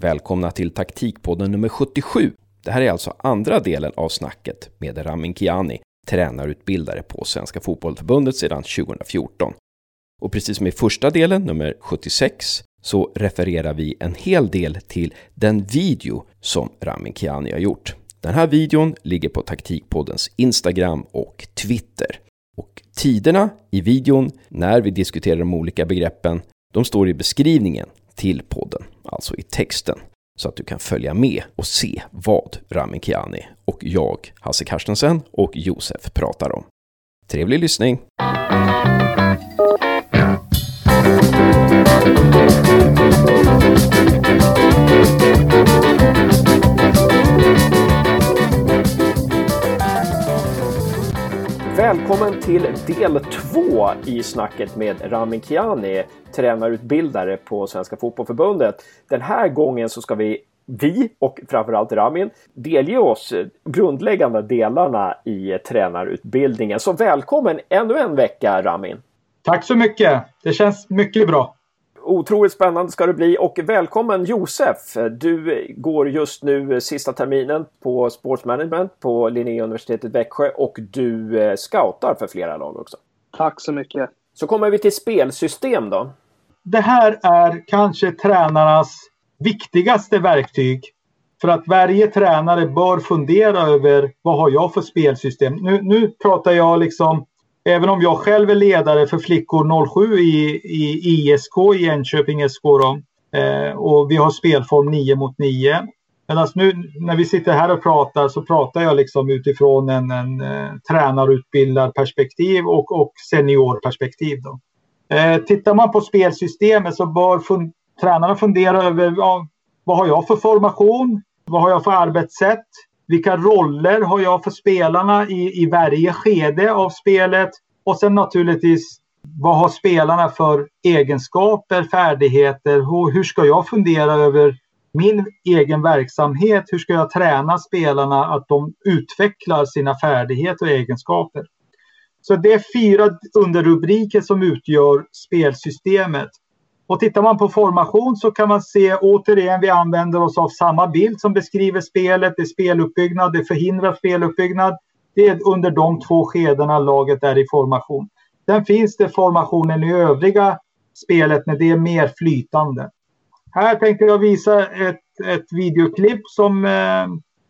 Välkomna till taktikpodden nummer 77. Det här är alltså andra delen av snacket med Ramin Kiani, tränarutbildare på Svenska Fotbollförbundet sedan 2014. Och precis som i första delen, nummer 76, så refererar vi en hel del till den video som Ramin Kiani har gjort. Den här videon ligger på Taktikpoddens Instagram och Twitter. Och tiderna i videon, när vi diskuterar de olika begreppen, de står i beskrivningen till podden, alltså i texten, så att du kan följa med och se vad Ramin Kiani och jag, Hasse Karstensen och Josef pratar om. Trevlig lyssning! Välkommen till del två i snacket med Ramin Kiani, tränarutbildare på Svenska Fotbollförbundet. Den här gången så ska vi, vi och framförallt Ramin, delge oss grundläggande delarna i tränarutbildningen. Så välkommen ännu en vecka Ramin! Tack så mycket! Det känns mycket bra. Otroligt spännande ska det bli och välkommen Josef! Du går just nu sista terminen på Sportsmanagement på Linnéuniversitetet Växjö och du eh, scoutar för flera lag också. Tack så mycket! Så kommer vi till spelsystem då. Det här är kanske tränarnas viktigaste verktyg. För att varje tränare bör fundera över vad har jag för spelsystem. Nu, nu pratar jag liksom Även om jag själv är ledare för flickor 07 i, i ISK i Enköping SK då, eh, och vi har spelform 9 mot 9. Medan nu när vi sitter här och pratar så pratar jag liksom utifrån en, en eh, tränarutbildad perspektiv och, och seniorperspektiv. Då. Eh, tittar man på spelsystemet så bör fun tränarna fundera över ja, vad har jag för formation? Vad har jag för arbetssätt? Vilka roller har jag för spelarna i, i varje skede av spelet? Och sen naturligtvis vad har spelarna för egenskaper, färdigheter? Och hur ska jag fundera över min egen verksamhet? Hur ska jag träna spelarna att de utvecklar sina färdigheter och egenskaper? Så det är fyra underrubriker som utgör spelsystemet. Och tittar man på formation så kan man se återigen, vi använder oss av samma bild som beskriver spelet. Det är speluppbyggnad, det förhindrar speluppbyggnad. Det är under de två skedena laget är i formation. Sen finns det formationen i övriga spelet men det är mer flytande. Här tänkte jag visa ett, ett videoklipp som, eh,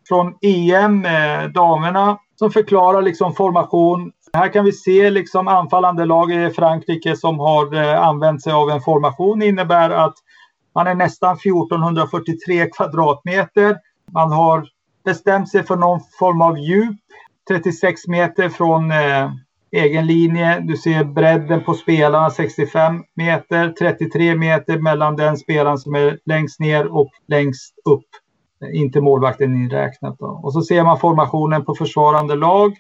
från EM, eh, damerna, som förklarar liksom formation här kan vi se liksom anfallande lag i Frankrike som har eh, använt sig av en formation. Det innebär att man är nästan 1443 kvadratmeter. Man har bestämt sig för någon form av djup, 36 meter från eh, egen linje. Du ser bredden på spelarna 65 meter, 33 meter mellan den spelaren som är längst ner och längst upp. Eh, inte målvakten inräknat. Då. Och så ser man formationen på försvarande lag.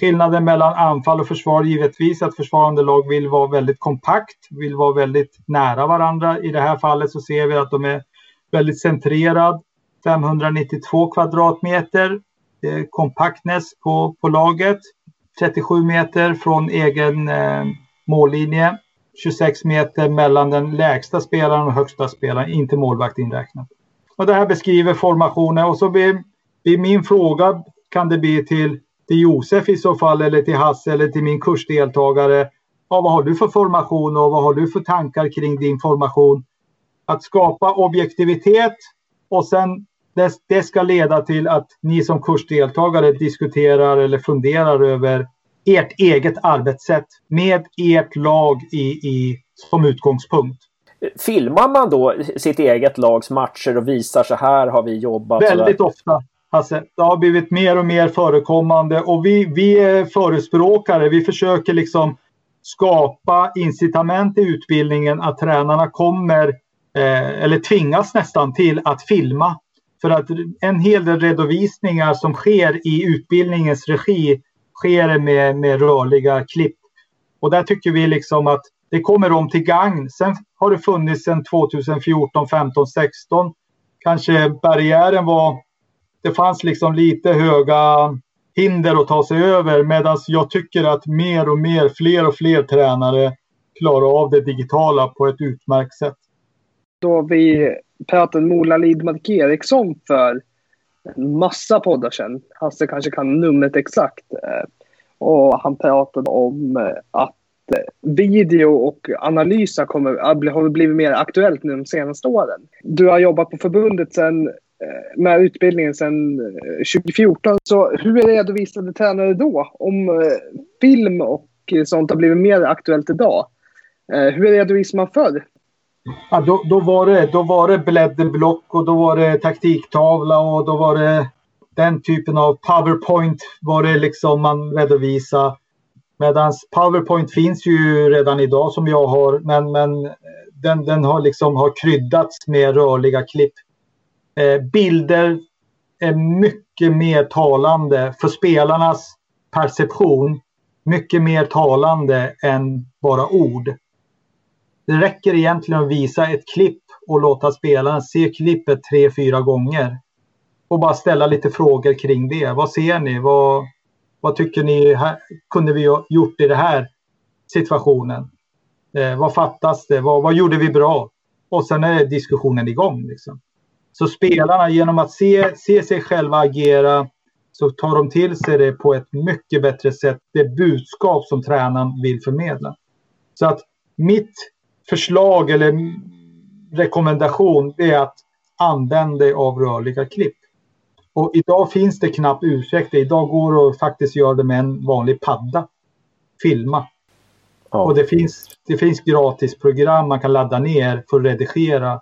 Skillnaden mellan anfall och försvar givetvis att försvarande lag vill vara väldigt kompakt, vill vara väldigt nära varandra. I det här fallet så ser vi att de är väldigt centrerad. 592 kvadratmeter eh, kompaktness på, på laget. 37 meter från egen eh, mållinje. 26 meter mellan den lägsta spelaren och högsta spelaren, inte målvakt inräknat. Och det här beskriver formationen och så blir, blir min fråga kan det bli till till Josef i så fall eller till Hasse eller till min kursdeltagare. Ja, vad har du för formation och vad har du för tankar kring din formation? Att skapa objektivitet och sen det, det ska leda till att ni som kursdeltagare diskuterar eller funderar över ert eget arbetssätt med ert lag i, i, som utgångspunkt. Filmar man då sitt eget lags matcher och visar så här har vi jobbat? Väldigt ofta. Alltså, det har blivit mer och mer förekommande och vi, vi är förespråkare. Vi försöker liksom skapa incitament i utbildningen att tränarna kommer eh, eller tvingas nästan till att filma. För att en hel del redovisningar som sker i utbildningens regi sker med, med rörliga klipp. Och där tycker vi liksom att det kommer om till gagn. Sen har det funnits sedan 2014, 15, 16. Kanske barriären var det fanns liksom lite höga hinder att ta sig över medan jag tycker att mer och mer, fler och fler tränare klarar av det digitala på ett utmärkt sätt. Då vi pratade med Ola Lidmark Eriksson för en massa poddar sedan. Hasse kanske kan numret exakt. Eh, och han pratade om eh, att eh, video och analyser kommer, har blivit mer aktuellt nu de senaste åren. Du har jobbat på förbundet sen, Eh, med utbildningen sedan 2014. Eh, så hur redovisade tränare då om eh, film och sånt har blivit mer aktuellt idag? Hur redovisar man förr? Ja, då, då, var det, då var det blädderblock och då var det taktiktavla och då var det den typen av powerpoint var det liksom man redovisade. Medan powerpoint finns ju redan idag som jag har men, men den, den har liksom har kryddats med rörliga klipp. Eh, bilder är mycket mer talande för spelarnas perception. Mycket mer talande än bara ord. Det räcker egentligen att visa ett klipp och låta spelaren se klippet tre, fyra gånger. Och bara ställa lite frågor kring det. Vad ser ni? Vad, vad tycker ni här, kunde vi ha gjort i den här situationen? Eh, vad fattas det? Vad, vad, gjorde vi bra? Och sen är diskussionen igång. Liksom. Så spelarna genom att se, se sig själva agera så tar de till sig det på ett mycket bättre sätt. Det budskap som tränaren vill förmedla. Så att mitt förslag eller rekommendation är att använda dig av rörliga klipp. Och idag finns det knappt ursäkter. Idag går det att faktiskt göra det med en vanlig padda. Filma. Ja. Och det finns, det finns gratisprogram man kan ladda ner för att redigera.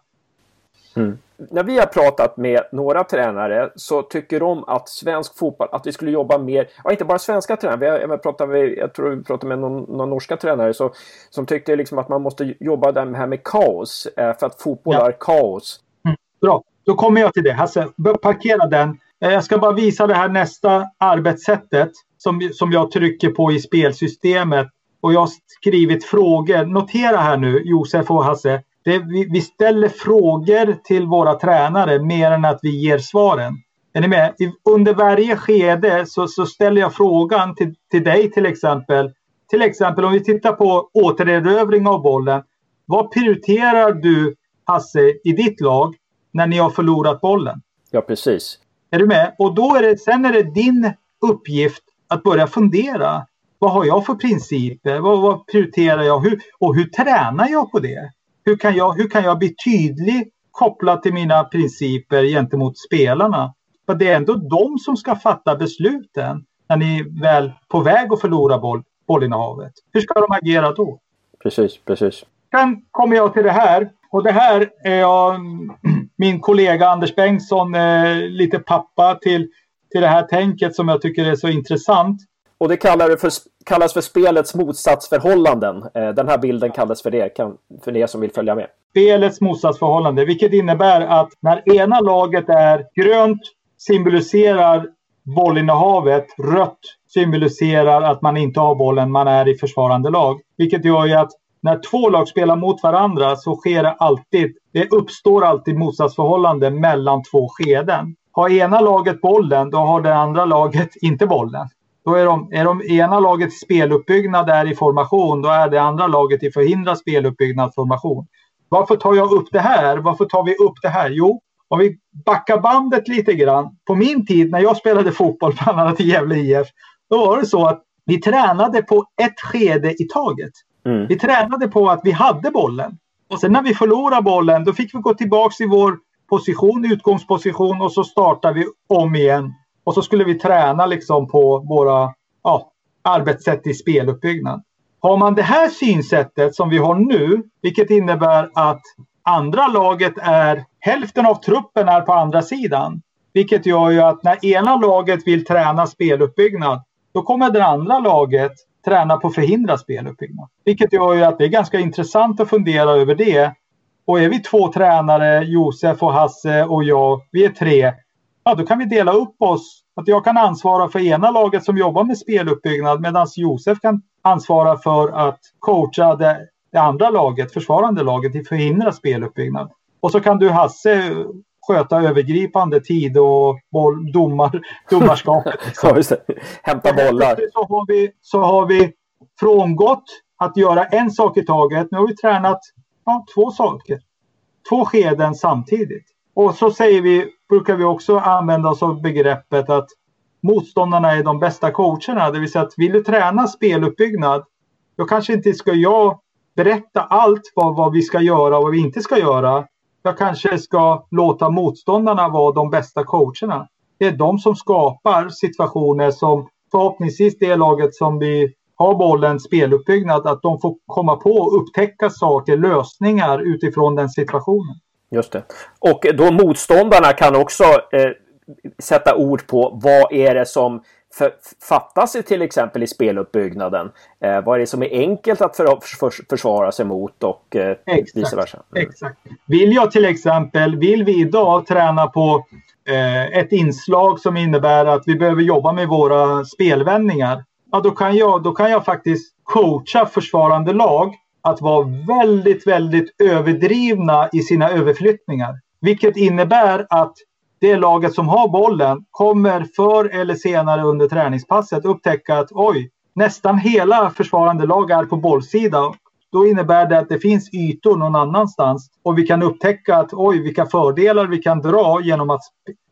Mm när vi har pratat med några tränare så tycker de att svensk fotboll, att vi skulle jobba mer, ja inte bara svenska tränare, vi har, pratat med, jag tror vi pratade med någon, någon norska tränare så, som tyckte liksom att man måste jobba där med, här med kaos, eh, för att fotboll ja. är kaos. Mm, bra, då kommer jag till det. Hasse, parkera den. Eh, jag ska bara visa det här nästa arbetssättet som, som jag trycker på i spelsystemet. Och jag har skrivit frågor. Notera här nu, Josef och Hasse det, vi, vi, ställer frågor till våra tränare mer än att vi ger svaren. Är ni med? Under varje skede så, så ställer jag frågan till, till dig till exempel. Till exempel om vi tittar på återerövring av bollen. Vad prioriterar du Hasse i ditt lag när ni har förlorat bollen? Ja, precis. Är du med? Och då är det, sen är det din uppgift att börja fundera. Vad har jag för principer? Vad, vad prioriterar jag? Hur, och hur tränar jag på det? Hur kan jag, hur kan jag bli tydlig kopplat till mina principer gentemot spelarna? För det är ändå de som ska fatta besluten när ni är väl på väg att förlora boll, bollinnehavet. Hur ska de agera då? Precis, precis. Sen kommer jag till det här. Och det här är jag, min kollega Anders Bengtsson, eh, lite pappa till, till det här tänket som jag tycker är så intressant. Och det kallar för, kallas för spelets motsatsförhållanden. Eh, den här bilden kallas för det, för er som vill följa med. Spelets motsatsförhållande, vilket innebär att när ena laget är grönt symboliserar bollinnehavet, rött symboliserar att man inte har bollen, man är i försvarande lag. Vilket gör ju att när två lag spelar mot varandra så sker det alltid, det uppstår alltid motsatsförhållande mellan två skeden. Har ena laget bollen, då har det andra laget inte bollen. Då är de, är de ena laget speluppbyggnad är i formation, då är det andra laget i förhindra speluppbyggnad formation. Varför tar jag upp det här? Varför tar vi upp det här? Jo, om vi backar bandet lite grann. På min tid när jag spelade fotboll, bland annat i Gävle IF, då var det så att vi tränade på ett skede i taget. Mm. Vi tränade på att vi hade bollen. Och sen när vi förlorade bollen, då fick vi gå tillbaka i vår position, utgångsposition och så startar vi om igen och så skulle vi träna liksom på våra ja, arbetssätt i speluppbyggnad. Har man det här synsättet som vi har nu, vilket innebär att andra laget är hälften av truppen är på andra sidan. Vilket gör ju att när ena laget vill träna speluppbyggnad, då kommer det andra laget träna på förhindra speluppbyggnad. Vilket gör ju att det är ganska intressant att fundera över det. Och är vi två tränare, Josef och Hasse och jag, vi är tre, ja, då kan vi dela upp oss. Att jag kan ansvara för ena laget som jobbar med speluppbyggnad medan Josef kan ansvara för att coacha det, det andra laget, försvarande laget, till förhindra speluppbyggnad. Och så kan du Hasse sköta övergripande tid och boll, domar, domarskapet. Liksom. Hämta bollar. Så har, vi, så har vi frångått att göra en sak i taget. Nu har vi tränat ja, två saker. två skeden samtidigt. Och så säger vi, brukar vi också använda oss av begreppet att motståndarna är de bästa coacherna. Det vill säga att vill du träna speluppbyggnad, då kanske inte ska jag berätta allt vad, vad vi ska göra och vad vi inte ska göra. Jag kanske ska låta motståndarna vara de bästa coacherna. Det är de som skapar situationer som förhoppningsvis det laget som vi har bollen speluppbyggnad, att de får komma på och upptäcka saker, lösningar utifrån den situationen. Just det. Och då motståndarna kan också eh, sätta ord på vad är det som fattas till exempel i speluppbyggnaden? Eh, vad är det som är enkelt att för, för, försvara sig mot och eh, exakt, vice versa? Mm. Exakt. Vill jag till exempel, vill vi idag träna på eh, ett inslag som innebär att vi behöver jobba med våra spelvändningar. Ja, då kan jag, då kan jag faktiskt coacha försvarande lag att vara väldigt, väldigt överdrivna i sina överflyttningar. Vilket innebär att det laget som har bollen kommer förr eller senare under träningspasset upptäcka att oj, nästan hela försvarande lag är på bollsidan. Då innebär det att det finns ytor någon annanstans och vi kan upptäcka att oj, vilka fördelar vi kan dra genom att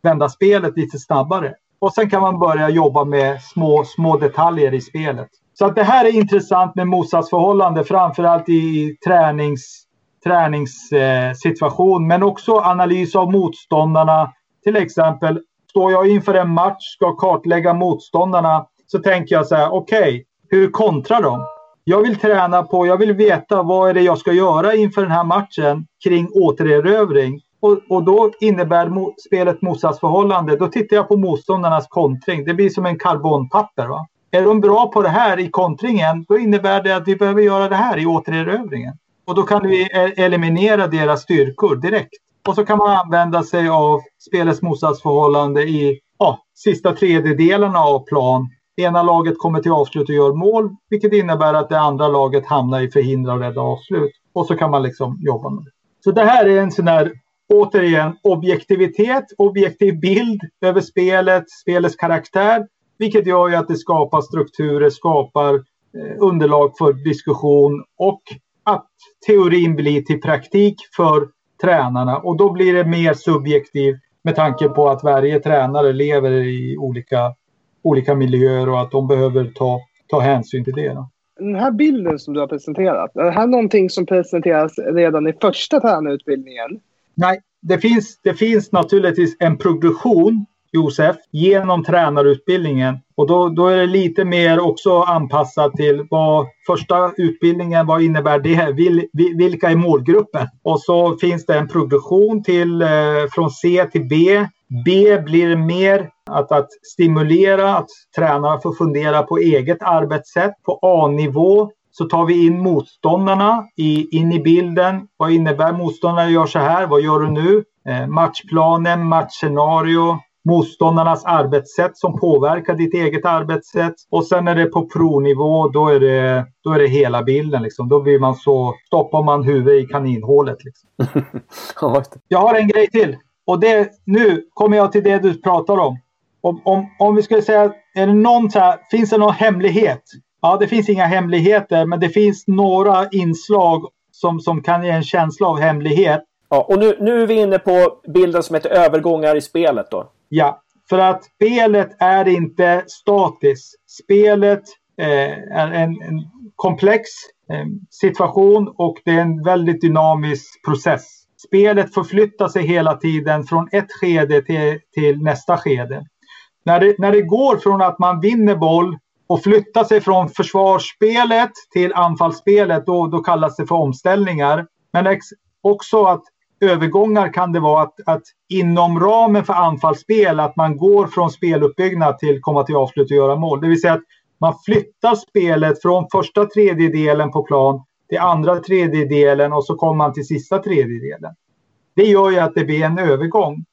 vända spelet lite snabbare. Och sen kan man börja jobba med små, små detaljer i spelet. Så att det här är intressant med motsatsförhållande, framförallt i tränings, träningssituation, eh, men också analys av motståndarna. Till exempel, står jag inför en match, ska kartlägga motståndarna, så tänker jag så här, okej, okay, hur kontrar de? Jag vill träna på, jag vill veta vad är det jag ska göra inför den här matchen kring återerövring. Och, och då innebär mo spelet motsatsförhållande. Då tittar jag på motståndarnas kontring. Det blir som en karbonpapper. Va? Är de bra på det här i kontringen, då innebär det att vi behöver göra det här i återerövringen. Och då kan vi eliminera deras styrkor direkt. Och så kan man använda sig av spelets motsatsförhållande i ja, sista tredjedelarna av plan. Ena laget kommer till avslut och gör mål, vilket innebär att det andra laget hamnar i förhindra och rädda avslut. Och så kan man liksom jobba med det. Så det här är en sån här, återigen, objektivitet, objektiv bild över spelet, spelets karaktär vilket gör ju att det skapar strukturer, skapar eh, underlag för diskussion och att teorin blir till praktik för tränarna. Och då blir det mer subjektivt med tanke på att varje tränare lever i olika, olika miljöer och att de behöver ta, ta hänsyn till det. Den här bilden som du har presenterat, är det här någonting som presenteras redan i första tränarutbildningen? Nej, det finns, det finns naturligtvis en progression Josef genom tränarutbildningen. Och då, då är det lite mer också anpassat till vad första utbildningen, vad innebär det? Vil, vilka är målgruppen? Och så finns det en progression till eh, från C till B. B blir mer att, att stimulera, att tränarna får fundera på eget arbetssätt. På A-nivå så tar vi in motståndarna i, in i bilden. Vad innebär motståndarna gör så här? Vad gör du nu? Eh, matchplanen, matchscenario, motståndarnas arbetssätt som påverkar ditt eget arbetssätt. Och sen är det på provnivå, då är det, då är det hela bilden. Liksom. Då blir man så, stoppar man huvudet i kaninhålet. Liksom. jag har en grej till. Och det, nu kommer jag till det du pratar om. Om, om, om vi skulle säga, är det någon här, finns det någon hemlighet? Ja, det finns inga hemligheter, men det finns några inslag som, som kan ge en känsla av hemlighet. Ja, och nu, nu är vi inne på bilden som heter övergångar i spelet då. Ja, för att spelet är inte statiskt. Spelet eh, är en, en komplex eh, situation och det är en väldigt dynamisk process. Spelet förflyttar sig hela tiden från ett skede till, till nästa skede. När det, när det går från att man vinner boll och flyttar sig från försvarsspelet till anfallsspelet, då, då kallas det för omställningar. Men också att övergångar kan det vara att, att inom ramen för anfallsspel att man går från speluppbyggnad till komma till avslut och göra mål. Det vill säga att man flyttar spelet från första tredjedelen på plan till andra tredjedelen och så kommer man till sista tredjedelen. Det gör ju att det blir en övergång.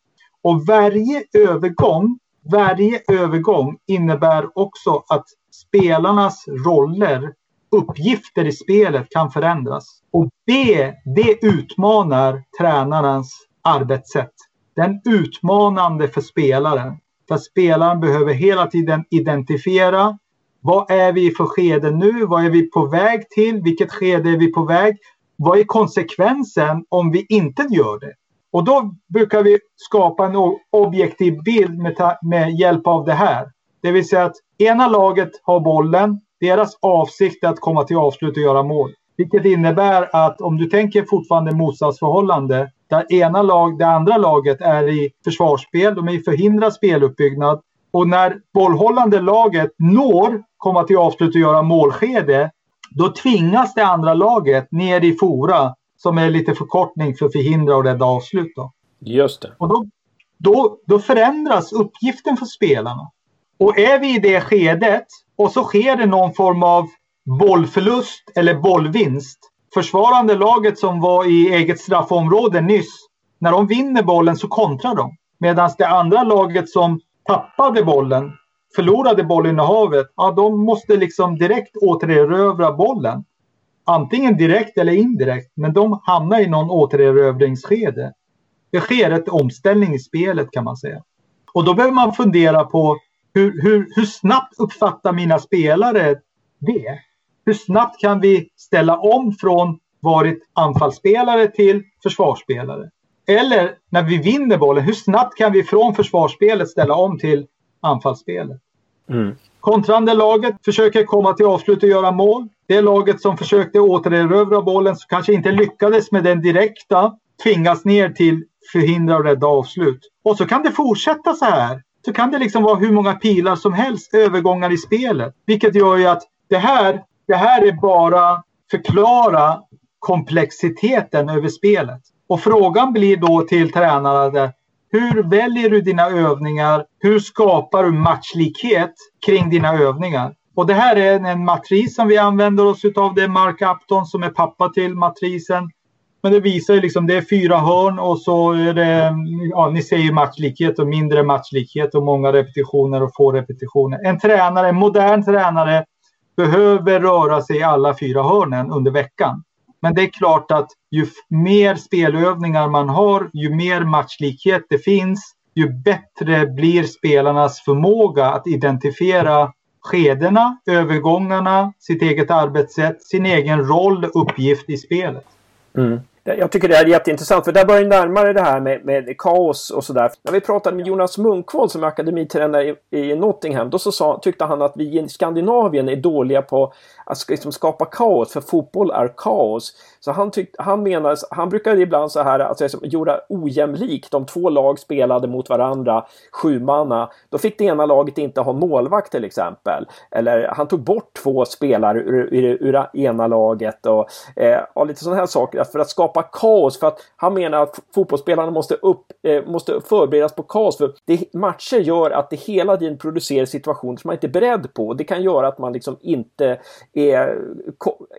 Och varje övergång, varje övergång innebär också att spelarnas roller uppgifter i spelet kan förändras. Och det, det utmanar tränarens arbetssätt. Den utmanande för spelaren. För spelaren behöver hela tiden identifiera vad är vi för skede nu? Vad är vi på väg till? Vilket skede är vi på väg? vad är konsekvensen om vi inte gör det? Och då brukar vi skapa en objektiv bild med, med hjälp av det här. Det vill säga att ena laget har bollen, deras avsikt är att komma till avslut och göra mål. Vilket innebär att om du tänker fortfarande motsatsförhållande där ena lag, det andra laget är i försvarsspel, de är i förhindrad speluppbyggnad. Och när bollhållande laget når komma till avslut och göra målskede, då tvingas det andra laget ner i fora som är lite förkortning för förhindra och rädda avslut. Då. Just det. Och då, då, då förändras uppgiften för spelarna. Och är vi i det skedet och så sker det någon form av bollförlust eller bollvinst. Försvarande laget som var i eget straffområde nyss, när de vinner bollen så kontrar de. Medan det andra laget som tappade bollen, förlorade bollinnehavet, ja de måste liksom direkt återerövra bollen. Antingen direkt eller indirekt, men de hamnar i någon återerövringsskede. Det sker ett omställning i spelet kan man säga. Och då behöver man fundera på hur, hur, hur snabbt uppfattar mina spelare det? Hur snabbt kan vi ställa om från varit anfallsspelare till försvarsspelare? Eller när vi vinner bollen, hur snabbt kan vi från försvarsspelet ställa om till anfallsspelet? Mm. Kontrande laget försöker komma till avslut och göra mål. Det laget som försökte återerövra bollen som kanske inte lyckades med den direkta tvingas ner till förhindra och rädda avslut. Och så kan det fortsätta så här. Så kan det liksom vara hur många pilar som helst, övergångar i spelet. Vilket gör ju att det här, det här är bara förklara komplexiteten över spelet. Och frågan blir då till tränarna hur väljer du dina övningar? Hur skapar du matchlikhet kring dina övningar? Och det här är en matris som vi använder oss av. Det är Mark Upton som är pappa till matrisen. Men det visar ju liksom, det är fyra hörn och så är det, ja ni ser ju matchlikhet och mindre matchlikhet och många repetitioner och få repetitioner. En tränare, en modern tränare behöver röra sig i alla fyra hörnen under veckan. Men det är klart att ju mer spelövningar man har, ju mer matchlikhet det finns, ju bättre blir spelarnas förmåga att identifiera skedena, övergångarna, sitt eget arbetssätt, sin egen roll, uppgift i spelet. Mm. Jag tycker det är jätteintressant för där börjar närmare det här med, med kaos och sådär. När vi pratade med Jonas Munkvold som är akademitränare i, i Nottingham då så sa, tyckte han att vi i Skandinavien är dåliga på att liksom skapa kaos för fotboll är kaos. Så han, tyck, han, menar, han brukade ibland så här alltså, göra ojämlikt om två lag spelade mot varandra sjumanna. Då fick det ena laget inte ha målvakt till exempel. Eller han tog bort två spelare ur, ur, ur ena laget och, eh, och lite sådana här saker för att skapa skapa kaos. För att han menar att fotbollsspelarna måste, upp, eh, måste förberedas på kaos. För det, matcher gör att det hela tiden producerar situationer som man inte är beredd på. Det kan göra att man liksom inte är,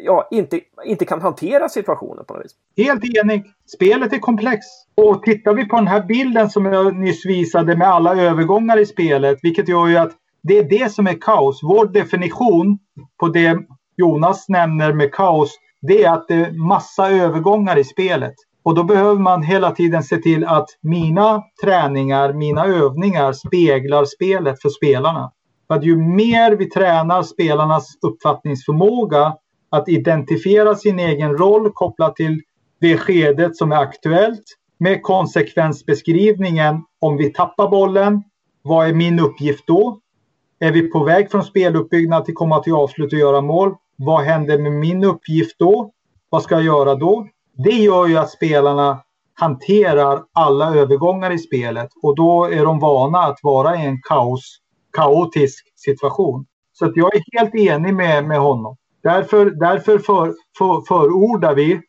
ja, inte, inte kan hantera situationen på något vis. Helt enig. Spelet är komplext. Och tittar vi på den här bilden som jag nyss visade med alla övergångar i spelet, vilket gör ju att det är det som är kaos. Vår definition på det Jonas nämner med kaos, det är att det är massa övergångar i spelet. Och då behöver man hela tiden se till att mina träningar, mina övningar speglar spelet för spelarna. För att ju mer vi tränar spelarnas uppfattningsförmåga att identifiera sin egen roll kopplat till det skedet som är aktuellt med konsekvensbeskrivningen om vi tappar bollen. Vad är min uppgift då? Är vi på väg från speluppbyggnad till komma till avslut och göra mål? Vad händer med min uppgift då? Vad ska jag göra då? Det gör ju att spelarna hanterar alla övergångar i spelet och då är de vana att vara i en kaos, kaotisk situation. Så att jag är helt enig med, med honom. Därför, därför för, för, förordar vi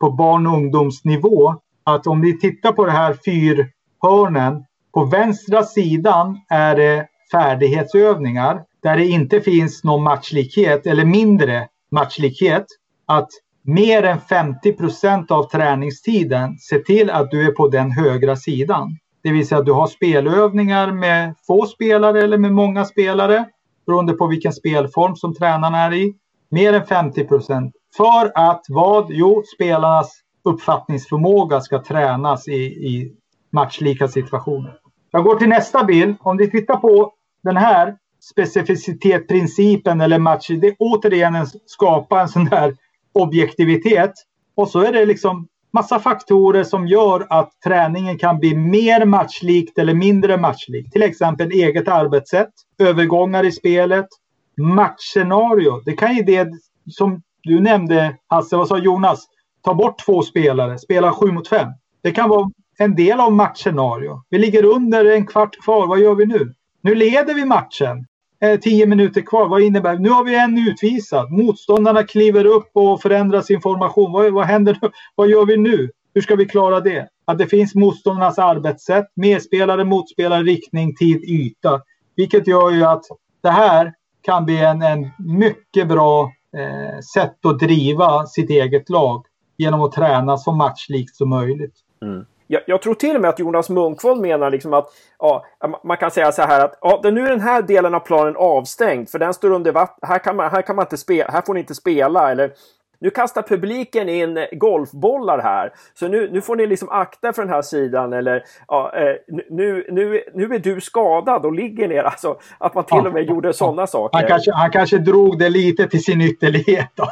på barn och ungdomsnivå att om vi tittar på det här fyrhörnen. På vänstra sidan är det färdighetsövningar där det inte finns någon matchlikhet eller mindre matchlikhet. Att mer än 50 procent av träningstiden se till att du är på den högra sidan. Det vill säga att du har spelövningar med få spelare eller med många spelare beroende på vilken spelform som tränaren är i. Mer än 50 procent. För att vad? Jo, spelarnas uppfattningsförmåga ska tränas i, i matchlika situationer. Jag går till nästa bild. Om vi tittar på den här specificitetsprincipen eller match. Det är återigen en, skapa en sån där objektivitet. Och så är det liksom massa faktorer som gör att träningen kan bli mer matchlikt eller mindre matchlikt. Till exempel eget arbetssätt, övergångar i spelet, matchscenario. Det kan ju det som du nämnde, Hasse, vad sa Jonas? Ta bort två spelare, spela sju mot fem. Det kan vara en del av matchscenario. Vi ligger under en kvart kvar, vad gör vi nu? Nu leder vi matchen. Eh, tio minuter kvar, vad innebär det? Nu har vi en utvisad. Motståndarna kliver upp och förändrar sin formation. Vad, vad händer nu? Vad gör vi nu? Hur ska vi klara det? Att det finns motståndarnas arbetssätt, medspelare, motspelare, riktning, tid, yta. Vilket gör ju att det här kan bli en, en mycket bra eh, sätt att driva sitt eget lag genom att träna så matchlikt som möjligt. Mm. Jag, jag, tror till och med att Jonas Munkvold menar liksom att ja, man kan säga så här att ja, nu är den här delen av planen avstängd för den står under vatten. Här kan man, här kan man inte spela, här får ni inte spela eller nu kastar publiken in golfbollar här. Så nu, nu får ni liksom akta för den här sidan eller ja, eh, nu, nu, nu är du skadad och ligger ner. Alltså att man till och med gjorde sådana saker. Han kanske, han kanske drog det lite till sin ytterlighet. Då.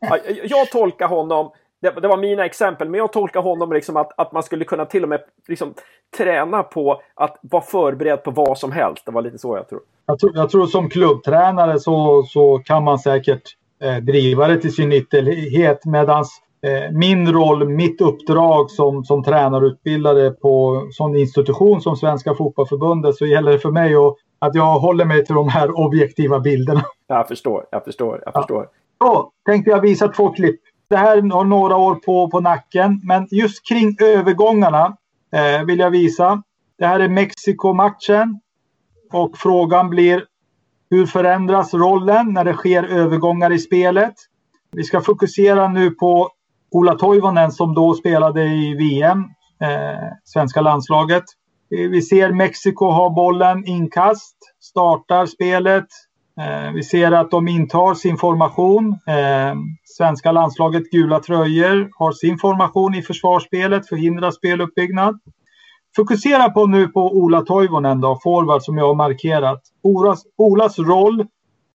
ja, jag tolkar honom det, det, var mina exempel, men jag tolkar honom liksom att, att man skulle kunna till och med liksom träna på att vara förberedd på vad som helst. Det var lite så jag tror. Jag tror, jag tror som klubbtränare så, så kan man säkert eh, driva det till sin ytterlighet medan eh, min roll, mitt uppdrag som, som tränarutbildare på sån institution som Svenska Fotbollförbundet så gäller det för mig att, att jag håller mig till de här objektiva bilderna. Jag förstår, jag förstår, jag förstår. Så tänkte jag visa två klipp det här har några år på, på nacken, men just kring övergångarna eh, vill jag visa. Det här är Mexiko-matchen och frågan blir hur förändras rollen när det sker övergångar i spelet? Vi ska fokusera nu på Ola Toivonen som då spelade i VM, eh, svenska landslaget. Vi ser Mexiko ha bollen, inkast, startar spelet, Eh, vi ser att de intar sin formation. Eh, svenska landslaget gula tröjor har sin formation i försvarsspelet, förhindrar speluppbyggnad. Fokusera på nu på Ola Toivonen då, forward som jag har markerat. Olas, Olas roll.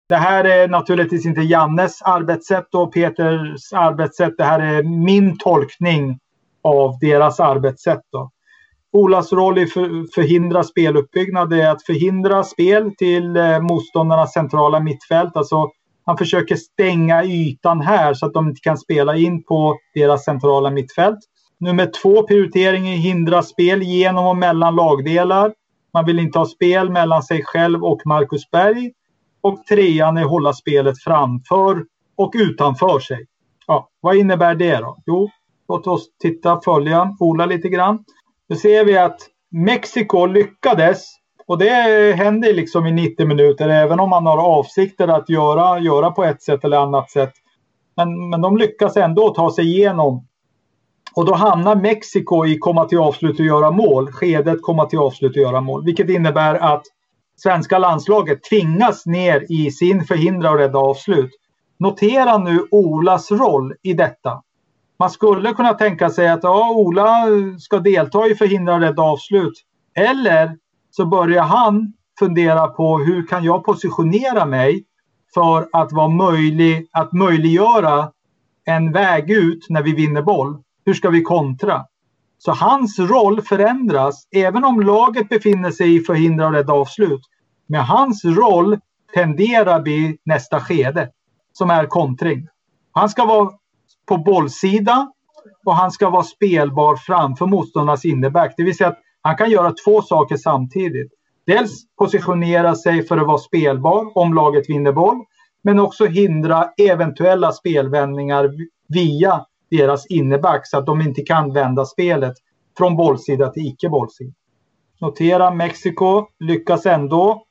Det här är naturligtvis inte Jannes arbetssätt och Peters arbetssätt. Det här är min tolkning av deras arbetssätt. Då. Olas roll i för, förhindra speluppbyggnad är att förhindra spel till eh, motståndarnas centrala mittfält. Alltså, han försöker stänga ytan här så att de inte kan spela in på deras centrala mittfält. Nummer två prioritering är hindra spel genom och mellan lagdelar. Man vill inte ha spel mellan sig själv och Marcus Berg. Och trean är hålla spelet framför och utanför sig. Ja, vad innebär det då? Jo, låt oss titta, följa Ola lite grann. Nu ser vi att Mexiko lyckades och det händer liksom i 90 minuter även om man har avsikter att göra, göra på ett sätt eller annat sätt. Men, men de lyckas ändå ta sig igenom. Och då hamnar Mexiko i komma till avslut och göra mål. Skedet komma till avslut och göra mål. Vilket innebär att svenska landslaget tvingas ner i sin förhindra och rädda avslut. Notera nu Olas roll i detta. Man skulle kunna tänka sig att ja, Ola ska delta i förhindra rädda avslut. Eller så börjar han fundera på hur kan jag positionera mig för att vara möjlig att möjliggöra en väg ut när vi vinner boll. Hur ska vi kontra? Så hans roll förändras även om laget befinner sig i förhindra och rädda avslut. Men hans roll tenderar bli nästa skede som är kontring. Han ska vara på bollsida och han ska vara spelbar framför motståndarnas innerback. Det vill säga att han kan göra två saker samtidigt. Dels positionera sig för att vara spelbar om laget vinner boll, men också hindra eventuella spelvändningar via deras innerback så att de inte kan vända spelet från bollsida till icke bollsida. Notera Mexiko lyckas ändå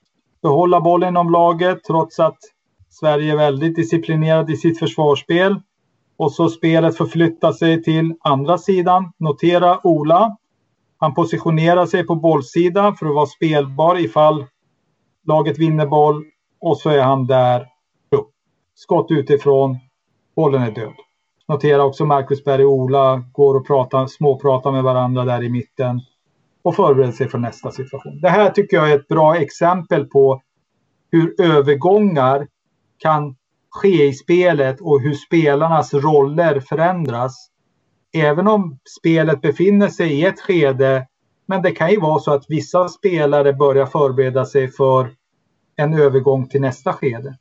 behålla bollen inom laget trots att Sverige är väldigt disciplinerad i sitt försvarsspel. Och så spelet förflyttar sig till andra sidan. Notera Ola. Han positionerar sig på bollsidan för att vara spelbar ifall laget vinner boll. Och så är han där. Skott utifrån. Bollen är död. Notera också Marcus Berg och Ola går och pratar, småpratar med varandra där i mitten. Och förbereder sig för nästa situation. Det här tycker jag är ett bra exempel på hur övergångar kan ske i spelet och hur spelarnas roller förändras. Även om spelet befinner sig i ett skede, men det kan ju vara så att vissa spelare börjar förbereda sig för en övergång till nästa skede.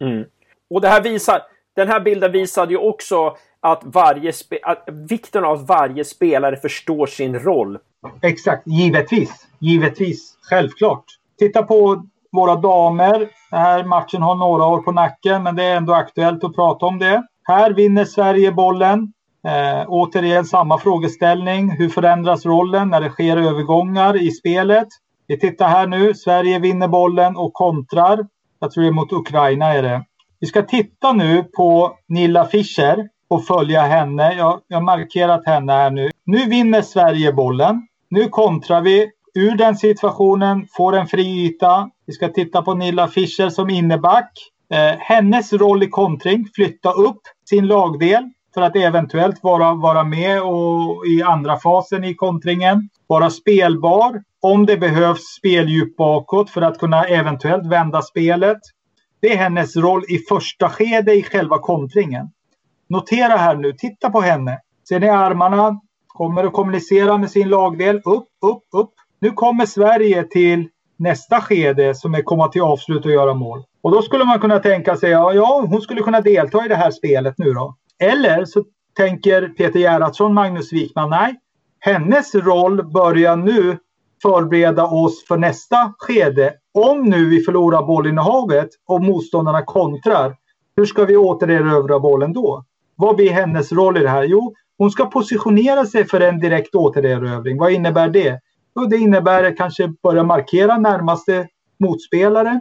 Mm. Och det här visar, den här bilden visade ju också att varje att vikten av att varje spelare förstår sin roll. Exakt, givetvis. Givetvis, självklart. Titta på våra damer. Den här matchen har några år på nacken, men det är ändå aktuellt att prata om det. Här vinner Sverige bollen. Eh, återigen samma frågeställning. Hur förändras rollen när det sker övergångar i spelet? Vi tittar här nu. Sverige vinner bollen och kontrar. Jag tror det är mot Ukraina är det. Vi ska titta nu på Nilla Fischer och följa henne. Jag, jag har markerat henne här nu. Nu vinner Sverige bollen. Nu kontrar vi ur den situationen, får en fri yta. Vi ska titta på Nilla Fischer som inneback. Eh, hennes roll i kontring, flytta upp sin lagdel för att eventuellt vara, vara med och i andra fasen i kontringen. Vara spelbar om det behövs speldjup bakåt för att kunna eventuellt vända spelet. Det är hennes roll i första skede i själva kontringen. Notera här nu, titta på henne. Ser ni armarna? Kommer att kommunicera med sin lagdel. Upp, upp, upp. Nu kommer Sverige till nästa skede som är komma till avslut och göra mål. Och då skulle man kunna tänka sig, ja, ja hon skulle kunna delta i det här spelet nu då. Eller så tänker Peter Gerhardsson, Magnus Wikman, nej. Hennes roll börjar nu förbereda oss för nästa skede. Om nu vi förlorar bollinnehavet och motståndarna kontrar, hur ska vi återerövra bollen då? Vad blir hennes roll i det här? Jo, hon ska positionera sig för en direkt återerövring. Vad innebär det? Och det innebär kanske börja markera närmaste motspelare,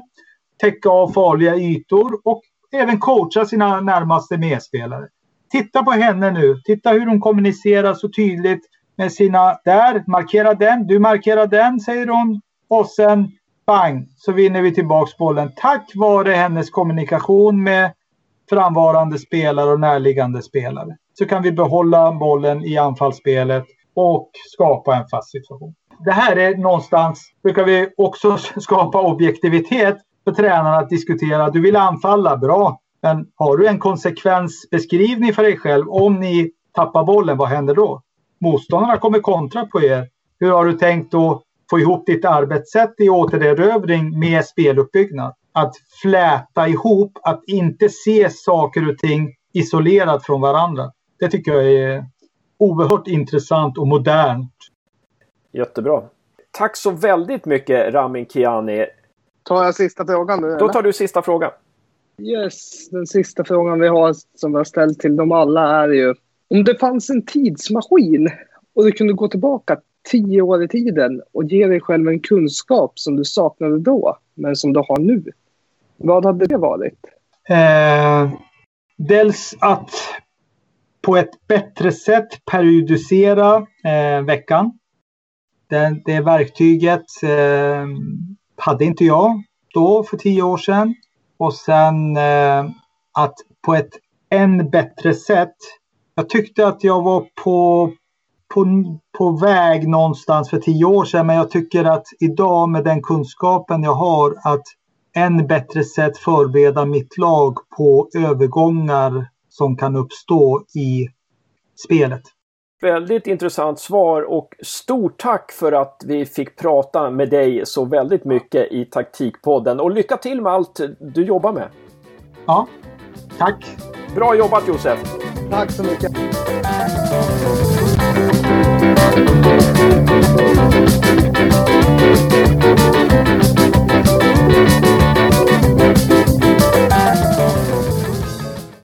täcka av farliga ytor och även coacha sina närmaste medspelare. Titta på henne nu. Titta hur hon kommunicerar så tydligt med sina... Där, markera den. Du markerar den, säger hon. Och sen bang, så vinner vi tillbaks bollen. Tack vare hennes kommunikation med framvarande spelare och närliggande spelare. Så kan vi behålla bollen i anfallsspelet och skapa en fast situation. Det här är någonstans, brukar vi också skapa objektivitet för tränarna att diskutera. Du vill anfalla, bra. Men har du en konsekvensbeskrivning för dig själv om ni tappar bollen, vad händer då? Motståndarna kommer kontra på er. Hur har du tänkt då få ihop ditt arbetssätt i återerövring med speluppbyggnad? Att fläta ihop, att inte se saker och ting isolerat från varandra. Det tycker jag är oerhört intressant och modernt. Jättebra. Tack så väldigt mycket Ramin Kiani. Tar jag sista frågan nu? Då tar du sista frågan. Yes, den sista frågan vi har som vi har ställt till dem alla är ju om det fanns en tidsmaskin och du kunde gå tillbaka tio år i tiden och ge dig själv en kunskap som du saknade då, men som du har nu. Vad hade det varit? Eh, dels att på ett bättre sätt periodisera eh, veckan. Det, det verktyget eh, hade inte jag då för tio år sedan. Och sen eh, att på ett än bättre sätt. Jag tyckte att jag var på, på, på väg någonstans för tio år sedan men jag tycker att idag med den kunskapen jag har att än bättre sätt förbereda mitt lag på övergångar som kan uppstå i spelet. Väldigt intressant svar och stort tack för att vi fick prata med dig så väldigt mycket i Taktikpodden. Och lycka till med allt du jobbar med! Ja, tack! Bra jobbat Josef! Tack så mycket!